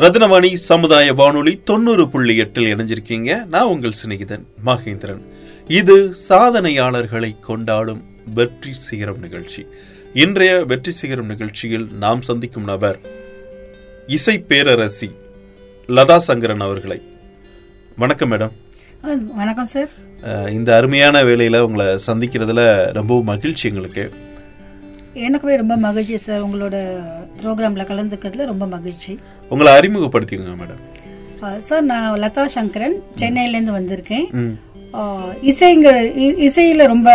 ரத்னவாணி சமுதாய வானொலி தொண்ணூறு புள்ளி எட்டில் இணைஞ்சிருக்கீங்க. நான் உங்கள் சிநேகிதன் மகேந்திரன். இது சாதனையாளர்களை கொண்டாடும் வெற்றி சிகரம் நிகழ்ச்சி. இன்றைய வெற்றி சிகரம் நிகழ்ச்சியில் நாம் சந்திக்கும் நபர் இசை பேரரசி லதா சங்கரன் அவர்களை. வணக்கம் மேடம். வணக்கம் சார். இந்த அருமையான வேலையில உங்களை சந்திக்கிறதுல ரொம்பவும் மகிழ்ச்சி எங்களுக்கு. எனக்குமே ரொம்ப மகிழ்ச்சி சார். உங்களோட ப்ரோக்ராம்ல கலந்துக்கிறதுல ரொம்ப மகிழ்ச்சி. உங்களை அறிமுகப்படுத்திக்கோங்க மேடம் சார் நான் லதா சங்கரன் சென்னையிலேருந்து வந்திருக்கேன். இசைங்கிற இசையில ரொம்ப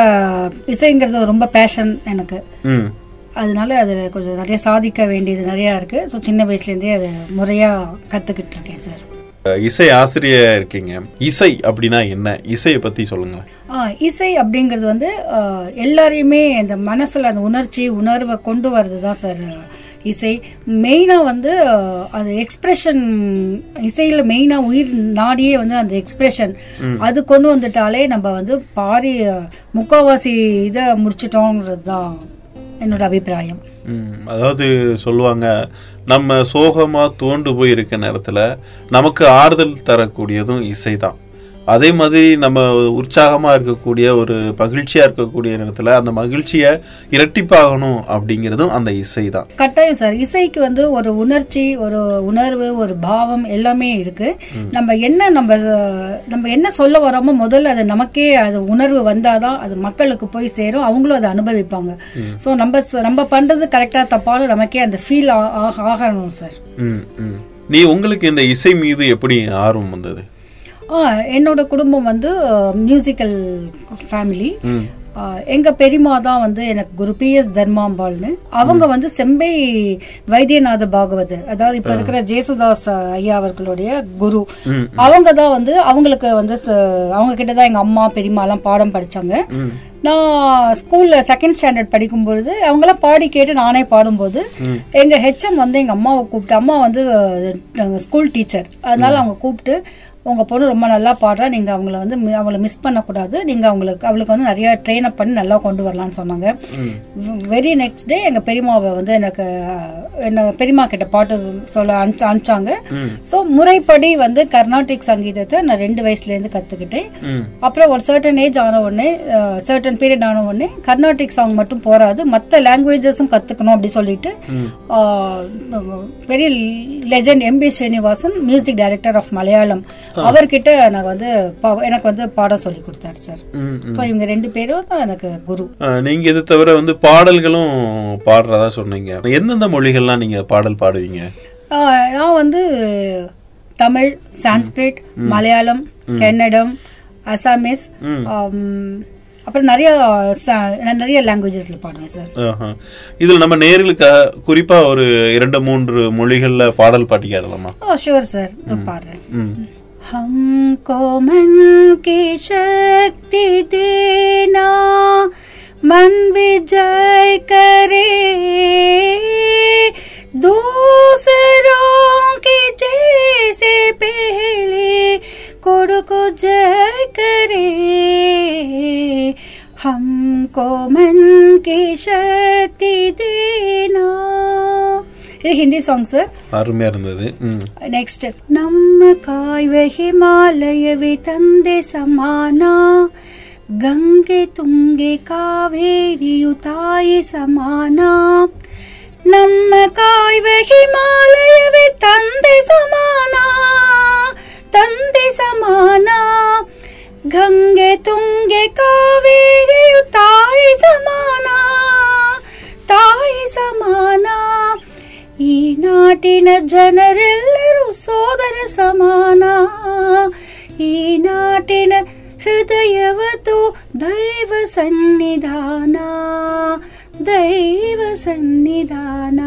இசைங்கிறது ரொம்ப பேஷன் எனக்கு. அதனால அதில் கொஞ்சம் நிறைய சாதிக்க வேண்டியது நிறையா இருக்கு. ஸோ சின்ன வயசுலேருந்தே அதை முறையாக கற்றுக்கிட்டு இருக்கேன் சார். இசை ஆசிரியர் இருக்கீங்க. இசை அப்படின்னா என்ன? இசையை பத்தி சொல்லுங்களேன். இசை அப்படிங்கிறது வந்து எல்லாரையுமே இந்த மனசுல அந்த உணர்ச்சி உணர்வை கொண்டு வர்றது தான் சார் இசை. மெயினா வந்து அது எக்ஸ்பிரஷன் இசையில மெயினா உயிர் நாடியே வந்து அந்த எக்ஸ்பிரஷன் அது கொண்டு வந்துட்டாலே நம்ம வந்து பாரி ஆ, முக்காவாசி இதை முடிச்சிட்டோங்கிறது தான் என்னோட அபிப்பிராயம். அதாவது சொல்லுவாங்க நம்ம சோகமா தோண்டு போய் இருக்க நேரத்துல நமக்கு ஆறுதல் தரக்கூடியதும் இசைதான். அதே மாதிரி நம்ம உற்சாகமா இருக்கக்கூடிய ஒரு மகிழ்ச்சியா இருக்கக்கூடிய நேரத்துல அந்த மகிழ்ச்சியை இரட்டிப்பாகணும் அப்படிங்கிறதும் அந்த இசை தான் கட்டாயம் சார். இசைக்கு வந்து ஒரு உணர்ச்சி ஒரு உணர்வு ஒரு பாவம் எல்லாமே இருக்கு. நம்ம என்ன நம்ம நம்ம என்ன சொல்ல வரோமோ முதல்ல அது நமக்கே அது உணர்வு வந்தாதான் அது மக்களுக்கு போய் சேரும். அவங்களும் அதை அனுபவிப்பாங்க. சோ நம்ம நம்ம பண்றது கரெக்டா தப்பாலும் நமக்கே அந்த ஃபீல் ஆகணும் சார். நீ உங்களுக்கு இந்த இசை மீது எப்படி ஆர்வம் வந்தது? என்னோட குடும்பம் வந்து மியூசிக்கல் ஃபேமிலி. எங்க பெரியமா தான் வந்து எனக்கு குரு பி எஸ் தர்மாம்பாள்னு. அவங்க வந்து செம்பை வைத்தியநாத பாகவதர். அதாவது இப்ப இருக்கிற ஜேசுதாஸ் ஐயா அவர்களுடைய குரு. அவங்க தான் வந்து அவங்களுக்கு வந்து அவங்க கிட்ட தான் எங்க அம்மா பெரியம்மா எல்லாம் பாடம் படிச்சாங்க. நான் ஸ்கூல்ல செகண்ட் ஸ்டாண்டர்ட் படிக்கும் பொழுது அவங்களாம் பாடி கேட்டு நானே பாடும்போது எங்க ஹெச்எம் வந்து எங்க அம்மாவை கூப்பிட்டு அம்மா வந்து ஸ்கூல் டீச்சர் அதனால அவங்க கூப்பிட்டு உங்க பொண்ணு ரொம்ப நல்லா பாடுறா நீங்க அவங்கள வந்து அவங்கள மிஸ் பண்ணக்கூடாது. நீங்க அவங்களுக்கு அவளுக்கு வந்து நிறைய ட்ரெயின் அப் பண்ணி நல்லா கொண்டு வரலாம்னு சொன்னாங்க. வெரி நெக்ஸ்ட் டே எங்க பெரியம்மாவை வந்து எனக்கு என்ன பெரியம்மா கிட்ட பாட்டு சொல்ல அனுப்பிச்சு- அனுப்பிச்சாங்க சோ முறைப்படி வந்து கர்நாடிக் சங்கீதத்தை நான் ரெண்டு வயசுல இருந்து கத்துக்கிட்டேன். ம். அப்புறம் ஒரு சர்டன் ஏஜ் ஆன உடனே சர்டன் பீரியட் ஆன உடனே கர்நாடிக் சாங் மட்டும் போராது மற்ற லாங்குவேஜஸும் கத்துக்கணும் அப்படி சொல்லிட்டு பெரிய legend M B Sreenivasan music director of Malayalam அவர்கிட்ட நான் வந்து எனக்கு வந்து பாடம் சொல்லி கொடுத்தாரு சார் சோ இவங்க ரெண்டு பேரும் தான் எனக்கு குரு. நீங்க இது தவிர வந்து பாடல்களும் பாடுறதா சொன்னீங்க. எந்தெந்த மொழிகள்லாம் நீங்க பாடல் பாடுவீங்க? நான் வந்து தமிழ் சான்ஸ்கிரிட் மலையாளம் கன்னடம் அசாமீஸ் அப்புறம் நிறைய நிறைய லாங்குவேஜஸ்ல பாடுவேன் சார். இதுல நம்ம நேர்களுக்கு குறிப்பா ஒரு இரண்டு மூன்று மொழிகள்ல பாடல் பாட்டி காட்டலாமா ஓ ஷூர் சார் பாடுறேன். हमको मन की शक्ति देना, मन विजय करे। दूसरों की जैसे पहले कोड़ को जय करे। हमको मन की शक्ति देना। இது ஹிந்தி சாங் சார் அருமையா இருந்தது ம். ನೆಕ್ಸ್ಟ್ ನಮ್ಮ ಕಾಯುವ ಹಿಮಾಲಯವೇ ತಂದೆ ಸಮಾನ ಗಂಗೆ ತುಂಗೆ ಕಾವೇರಿಯು ತಾಯಿ ಸಮಾನ ನಮ್ಮ ಕಾಯುವ ಹಿಮಾಲಯವೇ ತಂದೆ ಸಮಾನ ತಂದೆ ಸಮಾನ ಗಂಗೆ ತುಂಗೆ ಕಾವೇರಿಯು ತಾಯಿ ಸಮಾನ ತಾಯಿ ಸಮಾನ ಈ ನಾಟಿನ ಜನರೆಲ್ಲರೂ ಸೋದರ ಸಮಾನ. ಈ ನಾಟಿನ ಹೃದಯವತು ದೈವ ಸನ್ನಿಧಾನ. ದೈವ ಸನ್ನಿಧಾನ.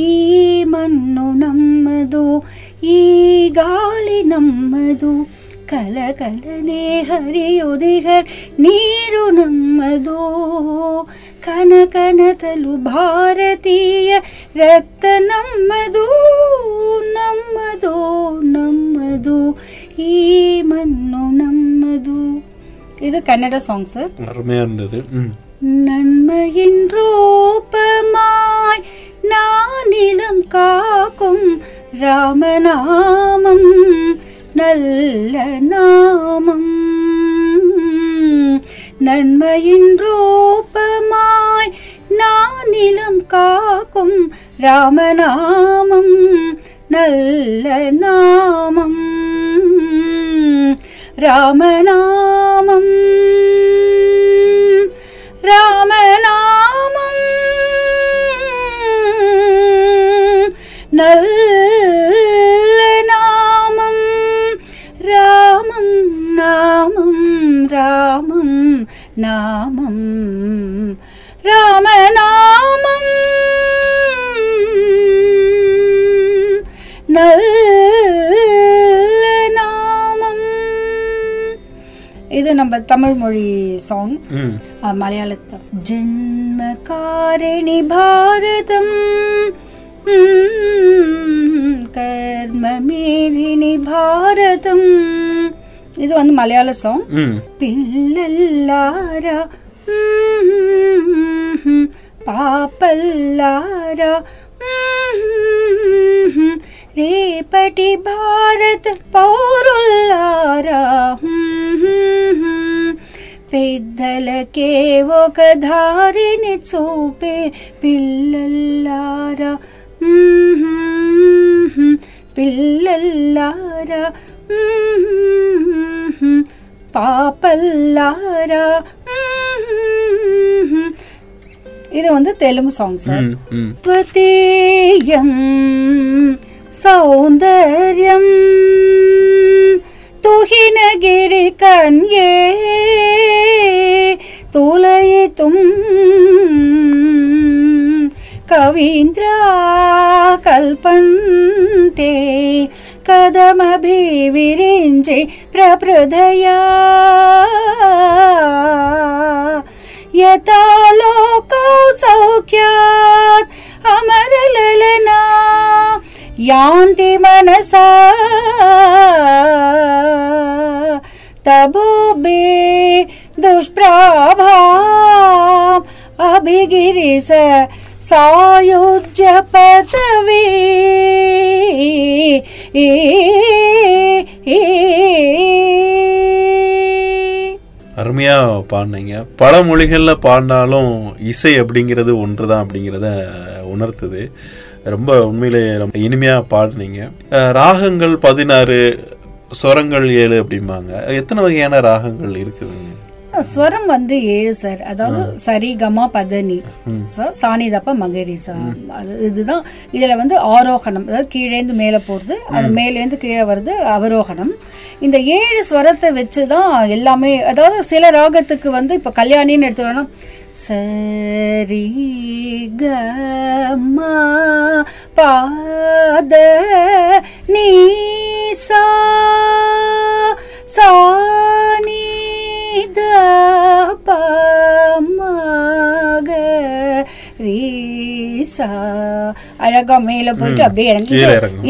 ಈ ಮಣ್ಣು ನಮ್ಮದು, ಈ ಗಾಳಿ ನಮ್ಮದು. ಕಲಕಲನೆ ಹರಿಯುದಿಹರ್ ನೀರು ನಮ್ಮದು ಕನಕನತಲು ಭಾರತೀಯ ರಕ್ತ ನಮ್ಮದು ನಮ್ಮದು ನಮ್ಮದು ಈ ಮಣ್ಣು ನಮ್ಮದು ಇದು ಕನ್ನಡ ಸಾಂಗ್ ಸರ್ அருமையா இருந்தது ம். நன்மையின் ரூபமாய் நானிலம் காக்கும் ராமநாமம் நல்ல நாமம். நன்மையின் ரூபமாய் நானிலம் காக்கும் ராமநாமம். நல்ல நாமம். ராமநாமம். ராமநாமம் நாமம். ராமநாமம். நல்ல நாமம். இது நம்ம தமிழ் மொழி சாங் மலையாளத்தை. ஜென்ம காரணி பாரதம் கர்ம மேதினி பாரதம். ഇത് വന്ന് മലയാള സോങ് ம் పిల్లల్లార పాపల్లార రేపటి భారత పౌరుల్లారా పెద్దలకే ఒక దారిని చూపే పిల్లల్లారా పిల్లల్లారా பாப்பல்லாரா. இது வந்து தெலுங்கு சாங் சார் பதேயம் சௌந்தர்யம் துகினகிரி கண்யே தும் கவீந்திரா கல்பந்தே. कदम भी विरिंचे प्रपृधया यता लोक सौख्यात अमर ललना यांति मनसा। तबो बे दुष्प्रभा अभिगिरी సాయుజ్య పదవే அருமையாக பாடினீங்க. பல மொழிகளில் பாடினாலும் இசை அப்படிங்கிறது ஒன்று தான் அப்படிங்கிறத உணர்த்துது. ரொம்ப உண்மையிலே ரொம்ப இனிமையாக பாடினீங்க. ராகங்கள் பதினாறு சுரங்கள் ஏழு அப்படிம்பாங்க. எத்தனை வகையான ராகங்கள் இருக்குதுங்க? ஸ்வரம் வந்து ஏழு சார். அதாவது சரி கமா பதனி. சார் சாணிதப்ப மகரி சார். அது இதுதான். இதுல வந்து ஆரோகணம். அதாவது கீழேந்து மேல போறது அது மேலேந்து கீழே வருது அவரோகணம். இந்த ஏழு ஸ்வரத்தை வச்சுதான் எல்லாமே அதாவது சில ராகத்துக்கு வந்து இப்ப கல்யாணின்னு எடுத்துக்கணும் சரி கமா பாத நீ சா பமாக த ப மக ரீ சா அழகா மேல போயிட்டு அப்படியே இறங்கி.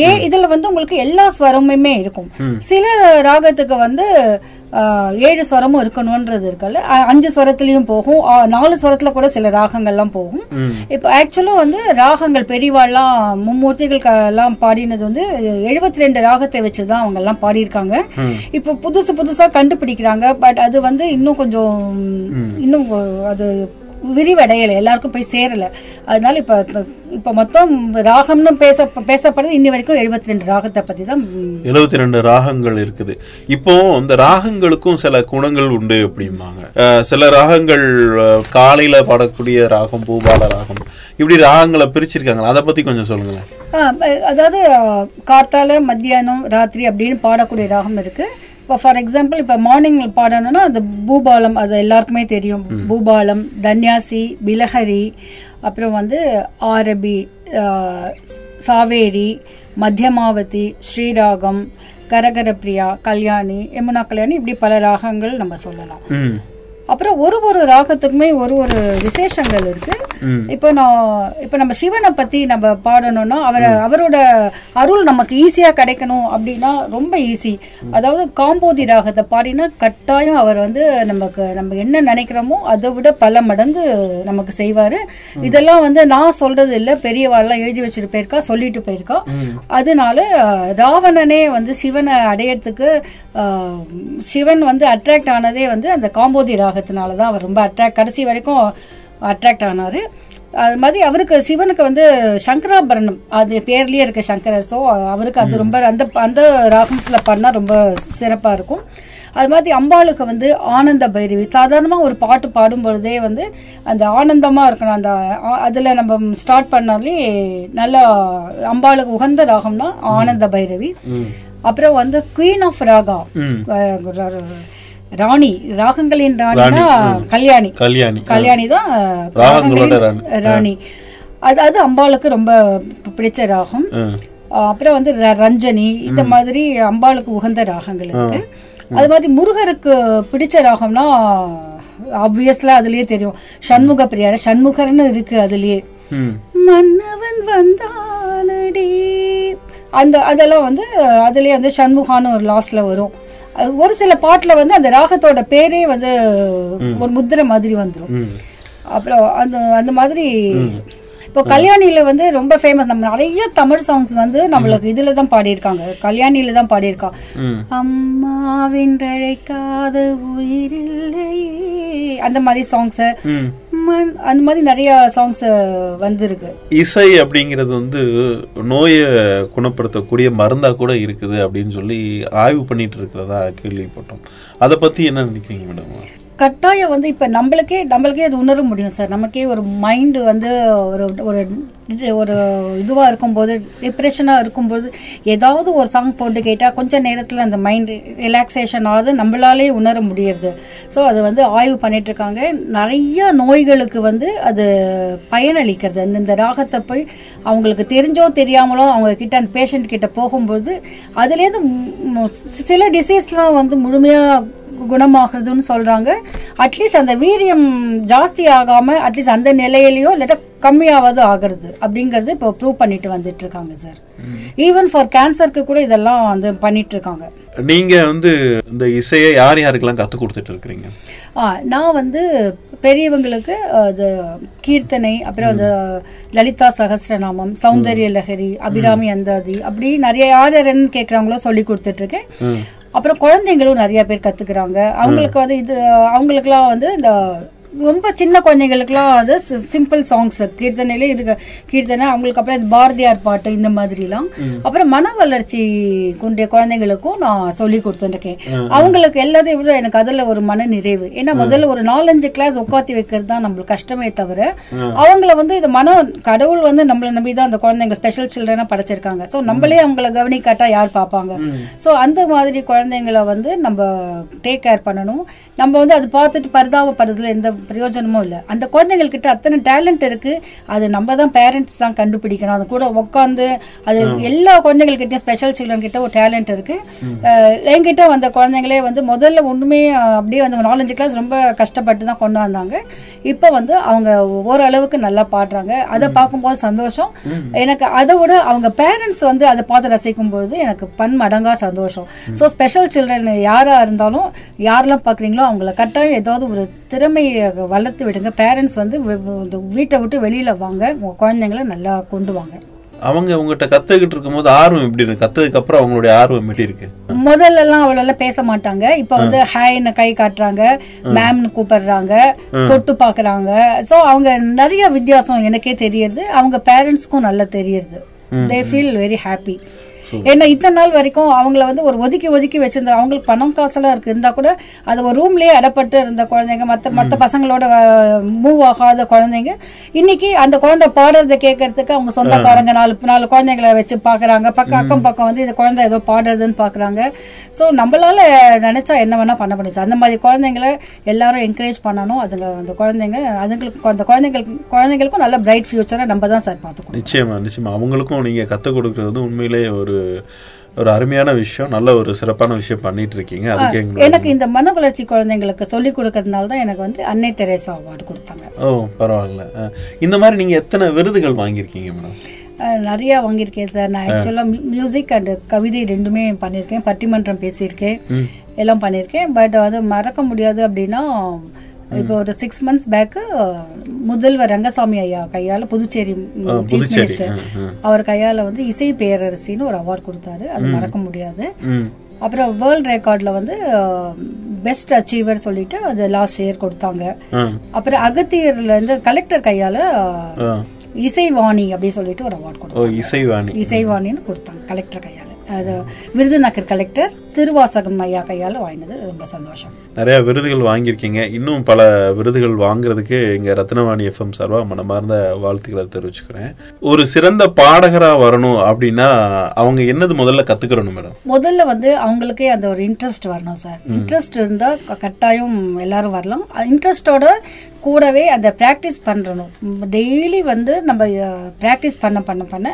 ஏ இதுல வந்து உங்களுக்கு எல்லா ஸ்வரமுமே இருக்கும். சில ராகத்துக்கு வந்து ஏழு ஸ்வரமும் இருக்கணும்ன்றது இருக்குல்ல அஞ்சு ஸ்வரத்துலயும் போகும். நாலு ஸ்வரத்துல கூட சில ராகங்கள்லாம் போகும். இப்போ ஆக்சுவலா வந்து ராகங்கள் பெரியவாள்லாம் மும்மூர்த்திகளுக்கு எல்லாம் பாடினது வந்து எழுபத்தி ரெண்டு ராகத்தை வச்சுதான் அவங்க எல்லாம் பாடியிருக்காங்க இப்போ புதுசு புதுசா கண்டுபிடிக்கிறாங்க. பட் அது வந்து இன்னும் கொஞ்சம் இன்னும் அது விரிவடையல எல்லாருக்கும் போய் சேரல. அதனால இப்ப இப்ப மொத்தம் ராகம்னு பேச பேசப்படுறது இன்னி வரைக்கும் எழுபத்தி ரெண்டு ராகத்தை பத்தி தான் எழுபத்தி ரெண்டு ராகங்கள் இருக்குது. இப்போ இந்த ராகங்களுக்கும் சில குணங்கள் உண்டு அப்படிம்பாங்க. சில ராகங்கள் காலையில பாடக்கூடிய ராகம் பூபால ராகம் இப்படி ராகங்களை பிரிச்சிருக்காங்க அதை பத்தி கொஞ்சம் சொல்லுங்களேன். அதாவது கார்த்தால மத்தியானம் ராத்திரி அப்படின்னு பாடக்கூடிய ராகம் இருக்கு. இப்போ ஃபார் எக்ஸாம்பிள் இப்போ மார்னிங் பாடணும்னா அந்த பூபாலம் அது எல்லாருக்குமே தெரியும். பூபாலம் தன்யாசி பிலஹரி அப்புறம் வந்து ஆரபி சாவேரி மத்தியமாவதி ஸ்ரீராகம் கரகரப்பிரியா கல்யாணி யமுனா கல்யாணி இப்படி பல ராகங்கள் நம்ம சொல்லலாம். அப்புறம் ஒரு ஒரு ராகத்துக்குமே ஒரு ஒரு விசேஷங்கள் இருக்கு. இப்போ நான் இப்போ நம்ம சிவனை பத்தி நம்ம பாடணும்னா அவரை அவரோட அருள் நமக்கு ஈஸியா கிடைக்கணும் அப்படின்னா ரொம்ப ஈஸி அதாவது காம்போதி ராகத்தை பாடினா கட்டாயம் அவர் வந்து நமக்கு நம்ம என்ன நினைக்கிறோமோ அதை விட பல மடங்கு நமக்கு செய்வாரு. இதெல்லாம் வந்து நான் சொல்றது இல்ல பெரியவாள்லாம் எழுதி வச்சுட்டு போயிருக்கா சொல்லிட்டு போயிருக்கா. அதனால ராவணனே வந்து சிவனை அடையறதுக்கு சிவன் வந்து அட்ராக்ட் ஆனதே வந்து அந்த காம்போதி ராகத்தினால தான் அவர் ரொம்ப அட்ராக்ட் கடைசி வரைக்கும் அட்ராக்ட் ஆனாரு. அது மாதிரி அவருக்கு சிவனுக்கு வந்து சங்கராபரணம். அது பேர்லயே இருக்கு சங்கரர். ஸோ அவருக்கு அது ரொம்ப அந்த அந்த ராகத்துல பண்ணா ரொம்ப சிறப்பா இருக்கும். அது மாதிரி அம்பாளுக்கு வந்து ஆனந்த பைரவி. சாதாரணமா ஒரு பாட்டு பாடும் பொழுதே வந்து அந்த ஆனந்தமா இருக்கணும். அந்த அதுல நம்ம ஸ்டார்ட் பண்ணாலே நல்லா அம்பாளுக்கு உகந்த ராகம்னா ஆனந்த பைரவி. அப்புறம் வந்து குவீன் ஆஃப் ராகா. ராணி ராகங்களின் ராணினா கல்யாணி. கல்யாணி கல்யாணி தான் ராகங்களோட ராணி. அது அது அம்பாளுக்கு ரொம்ப பிடிச்ச ராகம் அப்புறம் வந்து ரஞ்சனி இந்த மாதிரி அம்பாளுக்கு உகந்த ராகங்கள் இருக்கு. அது மாதிரி முருகருக்கு பிடிச்ச ராகம்னா ஆப்வியஸ்ல அதுலயே தெரியும். சண்முக பிரியார சண்முகர்னு இருக்கு அதுலயே. மன்னவன் வந்தானடி. அந்த அதெல்லாம் வந்து அதுலயே வந்து சண்முகான்னு ஒரு லாஸ்ட்ல வரும். ஒரு சில பாட்டுல வந்து அந்த ராகத்தோட பேரே வந்து ஒரு முத்திரை மாதிரி வந்துரும். ம். அப்புறம் அந்த அந்த மாதிரி இப்போ கல்யாணியில வந்து ரொம்ப ஃபேமஸ் நம்ம நிறைய தமிழ் சாங்ஸ் வந்து நம்மளுக்கு இதுல தான் பாடியிருக்காங்க. கல்யாணியில தான் பாடியிருக்கான். அம்மாவின்றழைக்காத உயிரில்லையே அந்த மாதிரி சாங்ஸ். அந்த மாதிரி நிறைய சாங்ஸ் வந்திருக்கு. இசை அப்படிங்கிறது வந்து நோயை குணப்படுத்தக்கூடிய மருந்தா கூட இருக்குது அப்படின்னு சொல்லி ஆய்வு பண்ணிட்டு இருக்கிறதா கேள்விப்பட்டோம். அதை பத்தி என்ன நினைக்கிறீங்க மேடம்? கட்டாயம் வந்து இப்ப நம்மளுக்கே நம்மளுக்கே அது உணர முடியும் சார். நமக்கே ஒரு மைண்டு வந்து ஒரு ஒரு ஒரு இதுவாக இருக்கும்போது டிப்ரெஷனாக இருக்கும்போது ஏதாவது ஒரு சாங் போட்டு கேட்டால் கொஞ்சம் நேரத்தில் அந்த மைண்ட் ரிலாக்ஸேஷன் ஆகுது நம்மளாலே உணர முடியறது. ஸோ அது வந்து ஆய்வு பண்ணிட்டு இருக்காங்க. நிறைய நோய்களுக்கு வந்து அது பயனளிக்கிறது. அந்த இந்த ராகத்தை போய் அவங்களுக்கு தெரிஞ்சோ தெரியாமலோ அவங்க கிட்ட அந்த பேஷண்ட் கிட்ட போகும்போது அதுலேருந்து சில டிசீஸ்லாம் வந்து முழுமையாக குணமாகுறதுன்னு சொல்றாங்க. அட்லீஸ்ட் அந்த வீரியம் ஜாஸ்தி ஆகாம அட்லீஸ்ட் அந்த நிலையிலயோ இல்லாட்டா கம்மியாவது ஆகுறது அப்படிங்கறது இப்போ ப்ரூவ் பண்ணிட்டு வந்துட்டு இருக்காங்க சார் ஈவன் ஃபார் கேன்சருக்கு கூட இதெல்லாம் வந்து பண்ணிட்டு இருக்காங்க நீங்க வந்து இந்த இசையை யார் யாருக்கெல்லாம் கத்து கொடுத்துட்டு இருக்கிறீங்க நான் வந்து பெரியவங்களுக்கு அது கீர்த்தனை அப்புறம் அந்த லலிதா சகஸ்ரநாமம் சௌந்தர்ய லஹரி அபிராமி அந்தாதி அப்படி நிறைய யார் யாருன்னு கேட்குறாங்களோ சொல்லி கொடுத்துட்டு இருக்கேன் அப்புறம் குழந்தைங்களும் நிறைய பேர் கத்துக்கிறாங்க. அவங்களுக்கு வந்து இது அவங்களுக்குலாம் வந்து இந்த ரொம்ப சின்ன குழந்தைங்களுக்குலாம் வந்து சிம்பிள் சாங்ஸ் கீர்த்தனையிலே இருக்கு கீர்த்தனை அவங்களுக்கு அப்புறம் இந்த பாரதியார் பாட்டு இந்த மாதிரிலாம். அப்புறம் மன வளர்ச்சி கொண்ட குழந்தைங்களுக்கும் நான் சொல்லி கொடுத்துருக்கேன். அவங்களுக்கு எல்லாத்தையும் விட எனக்கு அதுல ஒரு மன நிறைவு. ஏன்னா முதல்ல ஒரு நாலஞ்சு கிளாஸ் உட்காத்தி வைக்கிறது தான் நம்மளுக்கு கஷ்டமே தவிர அவங்கள வந்து இது மன கடவுள் வந்து நம்மள நம்பி தான் அந்த குழந்தைங்க ஸ்பெஷல் சில்ட்ரனா படைச்சிருக்காங்க. சோ நம்மளே அவங்கள கவனிக்காட்டா யார் பார்ப்பாங்க சோ அந்த மாதிரி குழந்தைங்கள வந்து நம்ம டேக் கேர் பண்ணணும். நம்ம வந்து அது பார்த்துட்டு பரிதாபப்படுறதுல எந்த பிரயோஜனமும் இல்லை. அந்த குழந்தைங்கள்கிட்ட அத்தனை டேலண்ட் இருக்கு. அது நம்ம தான் பேரண்ட்ஸ் தான் கண்டுபிடிக்கணும். அது கூட உட்காந்து அது எல்லா குழந்தைங்கள்கிட்டயும் ஸ்பெஷல் சில்ட்ரன் கிட்ட ஒரு டேலண்ட் இருக்கு. என்கிட்ட வந்த குழந்தைங்களே வந்து முதல்ல ஒண்ணுமே அப்படியே வந்து நாலஞ்சு கிளாஸ் ரொம்ப கஷ்டப்பட்டு தான் கொண்டு வந்தாங்க. இப்போ வந்து அவங்க ஓரளவுக்கு நல்லா பாடுறாங்க. அதை பார்க்கும்போது சந்தோஷம். எனக்கு அதை விட அவங்க பேரண்ட்ஸ் வந்து அதை பார்த்து ரசிக்கும் பொழுது எனக்கு பன் மடங்கா சந்தோஷம் ஸோ ஸ்பெஷல் சில்ட்ரன் யாரா இருந்தாலும் யாரெல்லாம் பாக்குறீங்களோ அவங்கள கட்டாயம் ஏதாவது ஒரு திறமையை வளர்த்து விடுங்க. பேரண்ட்ஸ் வந்து வீட்டை விட்டு வெளியில வாங்க. உங்க குழந்தைங்கள நல்லா கொண்டு வாங்க. அவங்க உங்ககிட்ட கத்துக்கிட்டு இருக்கும்போது ஆர்வம் எப்படி இருக்கு? கத்ததுக்கு அப்புறம் அவங்களுடைய ஆர்வம் எப்படி இருக்கு? முதல்ல எல்லாம் அவ்வளவு பேச மாட்டாங்க. இப்ப வந்து ஹாய்னு கை காட்டுறாங்க. மேம்னு கூப்பிடுறாங்க. தொட்டு பாக்குறாங்க. சோ அவங்க நிறைய வித்தியாசம் எனக்கே தெரியுது. அவங்க பேரண்ட்ஸ்க்கும் நல்லா தெரியுது. தே ஃபீல் வெரி ஹாப்பி ஏன்னா இத்தனை நாள் வரைக்கும் அவங்கள வந்து ஒரு ஒதுக்கி ஒதுக்கி வச்சிருந்த அவங்களுக்கு பணம் காசெல்லாம் இருக்கு. இருந்தா கூட அது ஒரு ரூம்லயே அடப்பட்டு இருந்த குழந்தைங்க மத்த மத்த பசங்களோட மூவ் ஆகாத குழந்தைங்க. இன்னைக்கு அந்த குழந்தை பாடுறத கேட்கறதுக்கு அவங்க சொந்தக்காரங்க நாலு நாலு குழந்தைங்களை வச்சு பாக்குறாங்க. பக்கம் அக்கம் பக்கம் வந்து இந்த குழந்தை ஏதோ பாடுறதுன்னு பாக்குறாங்க. சோ நம்மளால நினைச்சா என்ன வேணா பண்ண முடியும். அந்த மாதிரி குழந்தைங்களை எல்லாரும் என்கரேஜ் பண்ணணும். அதுங்க அந்த குழந்தைங்க அதுங்களுக்கு அந்த குழந்தைங்களுக்கு குழந்தைங்களுக்கும் நல்ல பிரைட் ஃபியூச்சரை நம்ம தான் சார் பார்த்துக்கணும் நிச்சயமா நிச்சயமா. அவங்களுக்கும் நீங்க கத்துக் கொடுக்கறது உண்மையிலேயே ஒரு ஒரு அருமையான விஷயம் நல்ல ஒரு சிறப்பான விஷயம் பண்ணிட்டு இருக்கீங்க அதுக்கு எனக்கு இந்த மன வளர்ச்சி குழந்தைங்களுக்கு சொல்லி கொடுக்கறதுனால தான் எனக்கு வந்து அன்னை தெரேசா அவார்டு கொடுத்தாங்க. ஓ பரவாயில்ல. இந்த மாதிரி நீங்க எத்தனை விருதுகள் வாங்கியிருக்கீங்க மேடம் நிறைய வாங்கியிருக்கேன் சார். நான் ஆக்சுவலாக மியூசிக் அண்ட் கவிதை ரெண்டுமே பண்ணியிருக்கேன். பட்டிமன்றம் பேசியிருக்கேன். எல்லாம் பண்ணியிருக்கேன். பட் அது மறக்க முடியாது அப்படின்னா இப்போ ஒரு சிக்ஸ் மந்த்ஸ் பேக்கு முதல்வர் ரங்கசாமி ஐயா கையால புதுச்சேரி சீஃப் மினிஸ்டர். அவர் கையால வந்து இசை பேரரசின்னு ஒரு அவார்ட் கொடுத்தாரு. அது மறக்க முடியாது. அப்புறம் வேர்ல்ட் ரெக்கார்ட்ல வந்து பெஸ்ட் அச்சீவர் சொல்லிட்டு அது லாஸ்ட் இயர் கொடுத்தாங்க. அப்புறம் அகத்தியர்ல இருந்து கலெக்டர் கையால. இசைவாணி அப்படி சொல்லிட்டு ஒரு அவார்ட் கொடுத்தாங்க. இசைவாணி. இசைவாணின்னு கொடுத்தாங்க கலெக்டர் கையால. அது விருதுநகர் கலெக்டர் திருவாசகம் ஐயா கையால வாங்கினது ரொம்ப சந்தோஷம். நிறைய விருதுகள் வாங்கியிருக்கீங்க. இன்னும் பல விருதுகள் வாங்குறதுக்கு இங்க ரத்னவாணி எஃப்எம் சார்பா மனமார்ந்த வாழ்த்துக்களை தெரிவிச்சுக்கிறேன். ஒரு சிறந்த பாடகரா வரணும் அப்படின்னா அவங்க என்னது முதல்ல கத்துக்கிறணும் மேடம் முதல்ல வந்து அவங்களுக்கே அந்த ஒரு இன்ட்ரெஸ்ட் வரணும் சார். இன்ட்ரெஸ்ட் இருந்தா கட்டாயம் எல்லாரும் வரலாம். இன்ட்ரெஸ்டோட கூடவே அந்த ப்ராக்டிஸ் பண்ணணும். டெய்லி வந்து நம்ம ப்ராக்டிஸ் பண்ண பண்ண பண்ண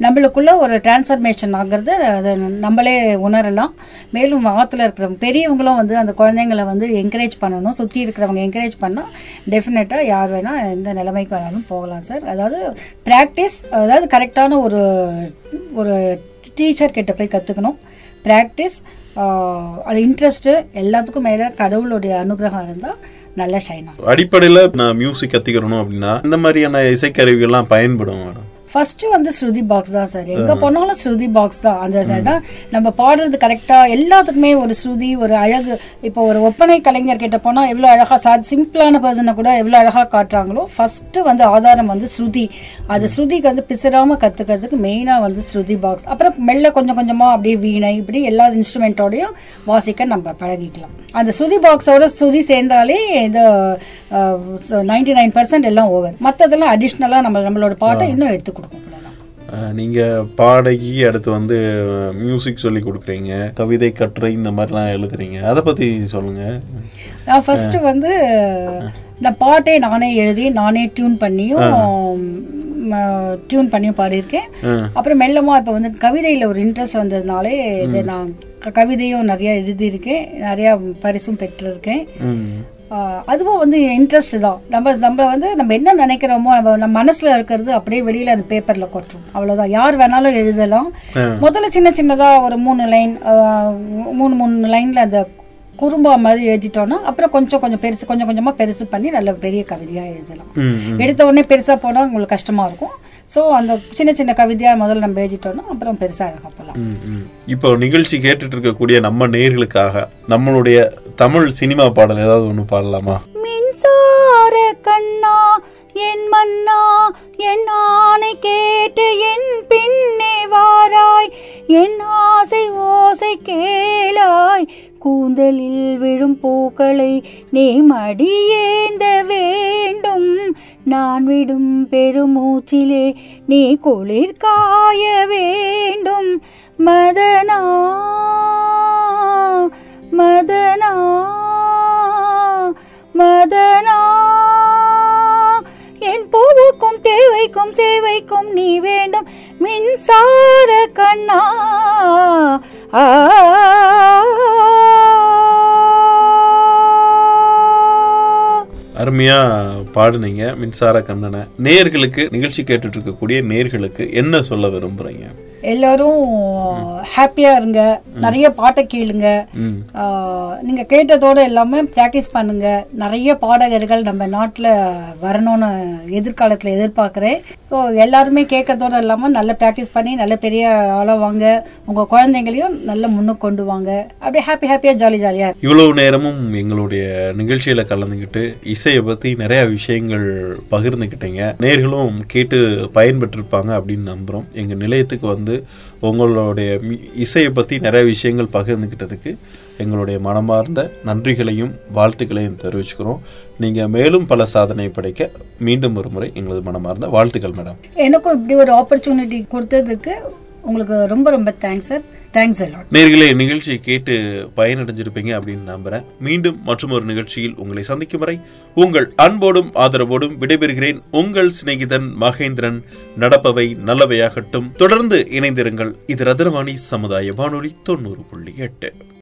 நம்மளுக்குள்ள ஒரு டிரான்ஸ்ஃபர்மேஷன் ஆகிறது அதை நம்மளே உணரலாம். மேலும் ஆத்துல இருக்கிறவங்க பெரியவங்களும் வந்து அந்த குழந்தைங்களை வந்து என்கரேஜ் பண்ணணும். சுற்றி இருக்கிறவங்க என்கரேஜ் பண்ணால் டெஃபினட்டாக யார் வேணால் எந்த நிலைமைக்கு வேணாலும் போகலாம் சார் அதாவது ப்ராக்டிஸ் அதாவது கரெக்டான ஒரு ஒரு டீச்சர் கிட்ட போய் கற்றுக்கணும் ப்ராக்டிஸ் அது இன்ட்ரெஸ்ட்டு எல்லாத்துக்கும் மேலே கடவுளுடைய அனுகிரகம் இருந்தால் நல்லா ஷைன் ஆகும். அடிப்படையில் நான் மியூசிக் கத்துக்கிறணும் அப்படின்னா இந்த மாதிரியான இசைக்கருவிகள்லாம் பயன்படும் மேடம் ஃபர்ஸ்ட் வந்து ஸ்ருதி பாக்ஸ் தான் சார் எங்க போனாலும் ஸ்ருதி பாக்ஸ் தான். அந்த தான் நம்ம பாடுறது கரெக்டா எல்லாத்துக்குமே ஒரு ஸ்ருதி ஒரு அழகு. இப்போ ஒரு ஒப்பனை கலைஞர் கிட்ட போனா எவ்வளவு அழகா சா சிம்பிளான பர்சனை கூட எவ்வளவு அழகா காட்டுறாங்களோ ஃபர்ஸ்ட் வந்து ஆதாரம் வந்து ஸ்ருதி. அது ஸ்ருதிக்கு வந்து பிசராம கத்துக்கிறதுக்கு மெயினா வந்து ஸ்ருதி பாக்ஸ் அப்புறம் மெல்ல கொஞ்சம் கொஞ்சமா அப்படியே வீணை இப்படி எல்லா இன்ஸ்ட்ருமெண்ட்டோடையும் வாசிக்க நம்ம பழகிக்கலாம். அந்த ஸ்ருதி பாக்ஸோட ஸ்ருதி சேர்ந்தாலே இது நைன்டி நைன் பர்சன்ட் எல்லாம் ஓவர் மற்றதெல்லாம் அடிஷ்னலா நம்ம நம்மளோட பாட்டை இன்னும் எடுத்து கொடுக்கும் அவ்வளவுதான். அஹ், நீங்க பாடகி அடுத்து வந்து மியூசிக் சொல்லி கொடுக்குறீங்க கவிதை கட்டுரை இந்த மாதிரிலாம் எழுதுறீங்க. அதை பத்தி சொல்லுங்க. நான் ஃபர்ஸ்ட் வந்து நான் பாட்டே நானே எழுதி நானே டியூன் பண்ணியும் டியூன் பண்ணியும் பாடியிருக்கேன். அப்புறம் மெல்லமா இப்போ வந்து கவிதையில ஒரு இன்ட்ரெஸ்ட் வந்ததுனாலே இது நான் கவிதையும் நிறைய எழுதியிருக்கேன். நிறைய பரிசும் பெற்றிருக்கேன். அதுவும் வந்து இன்ட்ரெஸ்ட் தான். நம்ம நம்ம வந்து நம்ம என்ன நினைக்கிறோமோ நம்ம நம்ம மனசுல இருக்கிறது அப்படியே வெளியில அந்த பேப்பர்ல கொட்டுறோம். அவ்வளவுதான். யார் வேணாலும் எழுதலாம். முதல்ல சின்ன சின்னதா ஒரு மூணு லைன் மூணு மூணு லைன்ல அந்த குறும்பா மாதிரி எழுதிட்டோம்னா அப்புறம் கொஞ்சம் கொஞ்சம் பெருசு கொஞ்சம் கொஞ்சமா பெருசு பண்ணி நல்ல பெரிய கவிதையா எழுதலாம். எடுத்த உடனே பெருசா போனா உங்களுக்கு கஷ்டமா இருக்கும் சோ அந்த சின்ன சின்ன கவிதையா முதல்ல நம்ம எழுதிட்டோம்னா அப்புறம் பெருசா அழகா போலாம் ம், ம். இப்போ நிகழ்ச்சி கேட்டுட்டு இருக்கக்கூடிய நம்ம நேர்களுக்காக நம்மளுடைய தமிழ் சினிமா பாடல் ஏதாவது ஒண்ணு பாடலாமா மின்சார கண்ணா என் மன்னா என் ஆணை கேட்டு என் கூந்தலில் விழும் பூக்களை நீ மடியேந்த வேண்டும். நான் விடும் பெருமூச்சிலே நீ குளிர் காய வேண்டும். மதனா மதனா மதனா. பூவுக்கும் தேவைக்கும் சேவைக்கும் நீ வேண்டும். மின்சார கண்ணா. அருமையா பாடுனீங்க. மின்சார கண்ணனை. நேர்களுக்கு நிகழ்ச்சி கேட்டுட்டு இருக்கக்கூடிய நேர்களுக்கு என்ன சொல்ல விரும்புறீங்க? எல்லாரும் ஹாப்பியா இருங்க. நிறைய பாட்டை கேளுங்க. நீங்க கேட்டதோட எல்லாமே பிராக்டிஸ் பண்ணுங்க. நிறைய பாடகர்கள் நம்ம நாட்டுல வரணும்னு எதிர்காலத்துல எதிர்பார்க்கிறேன். ஸோ எல்லாருமே கேட்கறதோட இல்லாம நல்ல பிராக்டிஸ் பண்ணி நல்ல பெரிய ஆளா வாங்க. உங்க குழந்தைங்களையும் நல்ல முன்னுக்கு கொண்டு வாங்க. அப்படியே ஹாப்பி ஹாப்பியா ஜாலி ஜாலியா இவ்வளவு நேரமும் எங்களுடைய நிகழ்ச்சியில கலந்துக்கிட்டு இசையை பத்தி நிறைய விஷயங்கள் பகிர்ந்துக்கிட்டீங்க நேர்களும் கேட்டு பயன்பெற்றிருப்பாங்க அப்படின்னு நம்புறோம். எங்க நிலையத்துக்கு வந்து உங்களுடைய இசையை பற்றி நிறைய விஷயங்கள் பகிர்ந்துக்கிட்டதுக்கு எங்களுடைய மனமார்ந்த நன்றிகளையும் வாழ்த்துக்களையும் தெரிவிச்சுக்கிறோம். நீங்கள் மேலும் பல சாதனை படைக்க மீண்டும் ஒரு முறை எங்களது மனமார்ந்த வாழ்த்துக்கள் மேடம். எனக்கும் இப்படி ஒரு ஆப்பர்ச்சுனிட்டி கொடுத்ததுக்கு உங்களுக்கு ரொம்ப ரொம்ப தேங்க்ஸ் சார் தேங்க்ஸ் அலாட் நேர்களே நிகழ்ச்சியை கேட்டு பயனடைஞ்சிருப்பீங்க அப்படின்னு நம்புறேன். மீண்டும் மற்றும் ஒரு நிகழ்ச்சியில் உங்களை சந்திக்கும் வரை உங்கள் அன்போடும் ஆதரவோடும் விடைபெறுகிறேன். உங்கள் சிநேகிதன் மகேந்திரன் நடப்பவை நல்லவையாகட்டும். தொடர்ந்து இணைந்திருங்கள். இது ரத்னவாணி சமுதாய வானொலி தொண்ணூறு புள்ளி எட்டு.